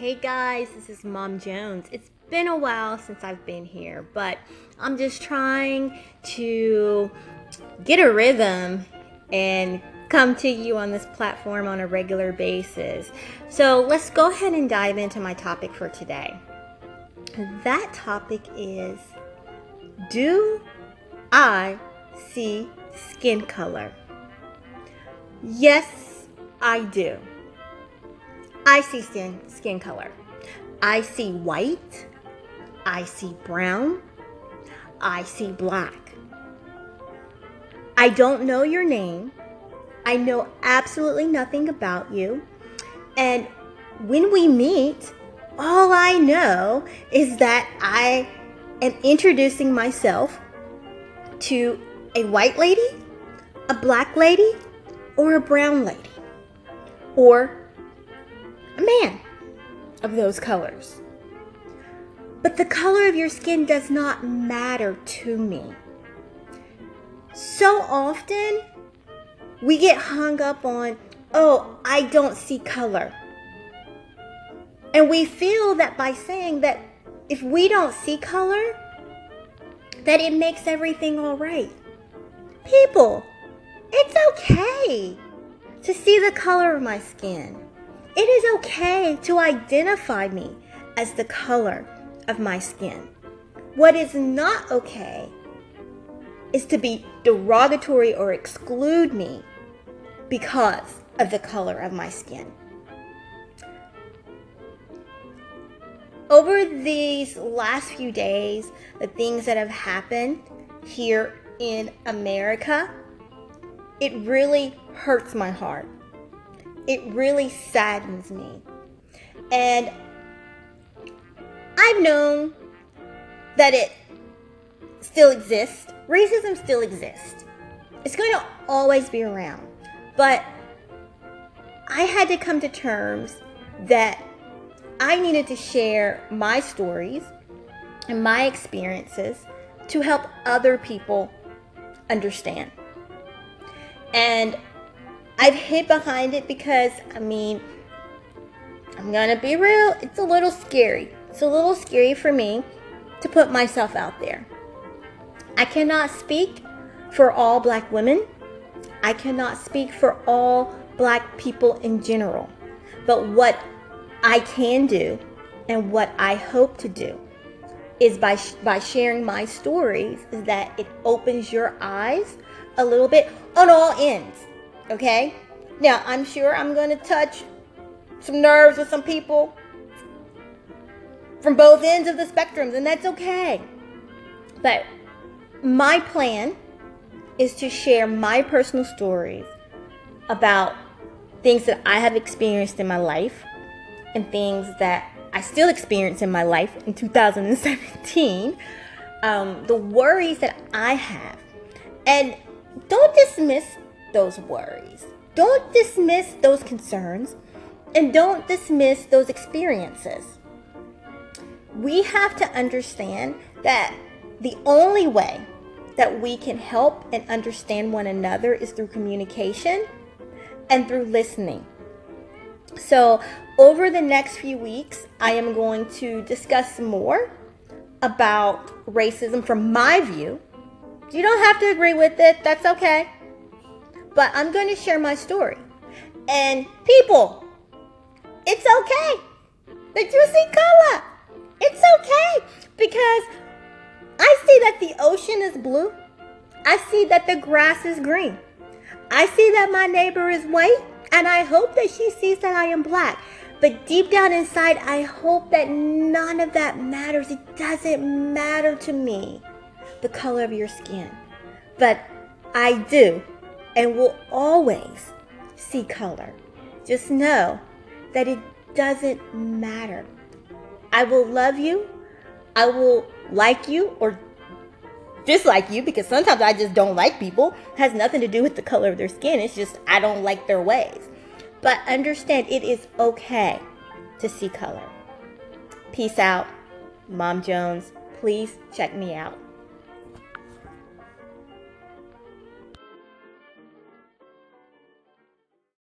Hey guys, this is Mom Jones. It's been a while since I've been here, but I'm just trying to get a rhythm and come to you on this platform on a regular basis. So let's go ahead and dive into my topic for today. That topic is Do I see skin color? Yes, I do. I see skin, skin color. I see white. I see brown. I see black. I don't know your name. I know absolutely nothing about you. And when we meet, all I know is that I am introducing myself to a white lady, a black lady, or a brown lady, or a man of those colors. But the color of your skin does not matter to me. So often, we get hung up on, oh, I don't see color. And we feel that by saying that if we don't see color, that it makes everything all right. People, it's okay to see the color of my skin. It is okay to identify me as the color of my skin. What is not okay is to be derogatory or exclude me because of the color of my skin. Over these last few days, the things that have happened here in America, it really hurts my heart it really saddens me. And I've known that it still exists. Racism still exists. It's going to always be around. But I had to come to terms that I needed to share my stories and my experiences to help other people understand. And I've hid behind it because, I mean, I'm gonna be real, it's a little scary. It's a little scary for me to put myself out there. I cannot speak for all black women. I cannot speak for all black people in general. But what I can do and what I hope to do is by sh- by sharing my stories is that it opens your eyes a little bit on all ends Okay? Now, I'm sure I'm going to touch some nerves with some people from both ends of the spectrums, and that's okay. But my plan is to share my personal stories about things that I have experienced in my life and things that I still experience in my life in 2017. Um, the worries that I have. And don't dismiss those worries. Don't dismiss those concerns and don't dismiss those experiences. We have to understand that the only way that we can help and understand one another is through communication and through listening. So, over the next few weeks, I am going to discuss more about racism from my view. You don't have to agree with it, that's okay but I'm going to share my story. And people, it's okay that you see color. It's okay because I see that the ocean is blue. I see that the grass is green. I see that my neighbor is white, and I hope that she sees that I am black. But deep down inside, I hope that none of that matters. It doesn't matter to me, the color of your skin. But I do and will always see color. Just know that it doesn't matter. I will love you. I will like you or dislike you because sometimes I just don't like people. It has nothing to do with the color of their skin. It's just I don't like their ways. But understand it is okay to see color. Peace out. Mom Jones. Please check me out.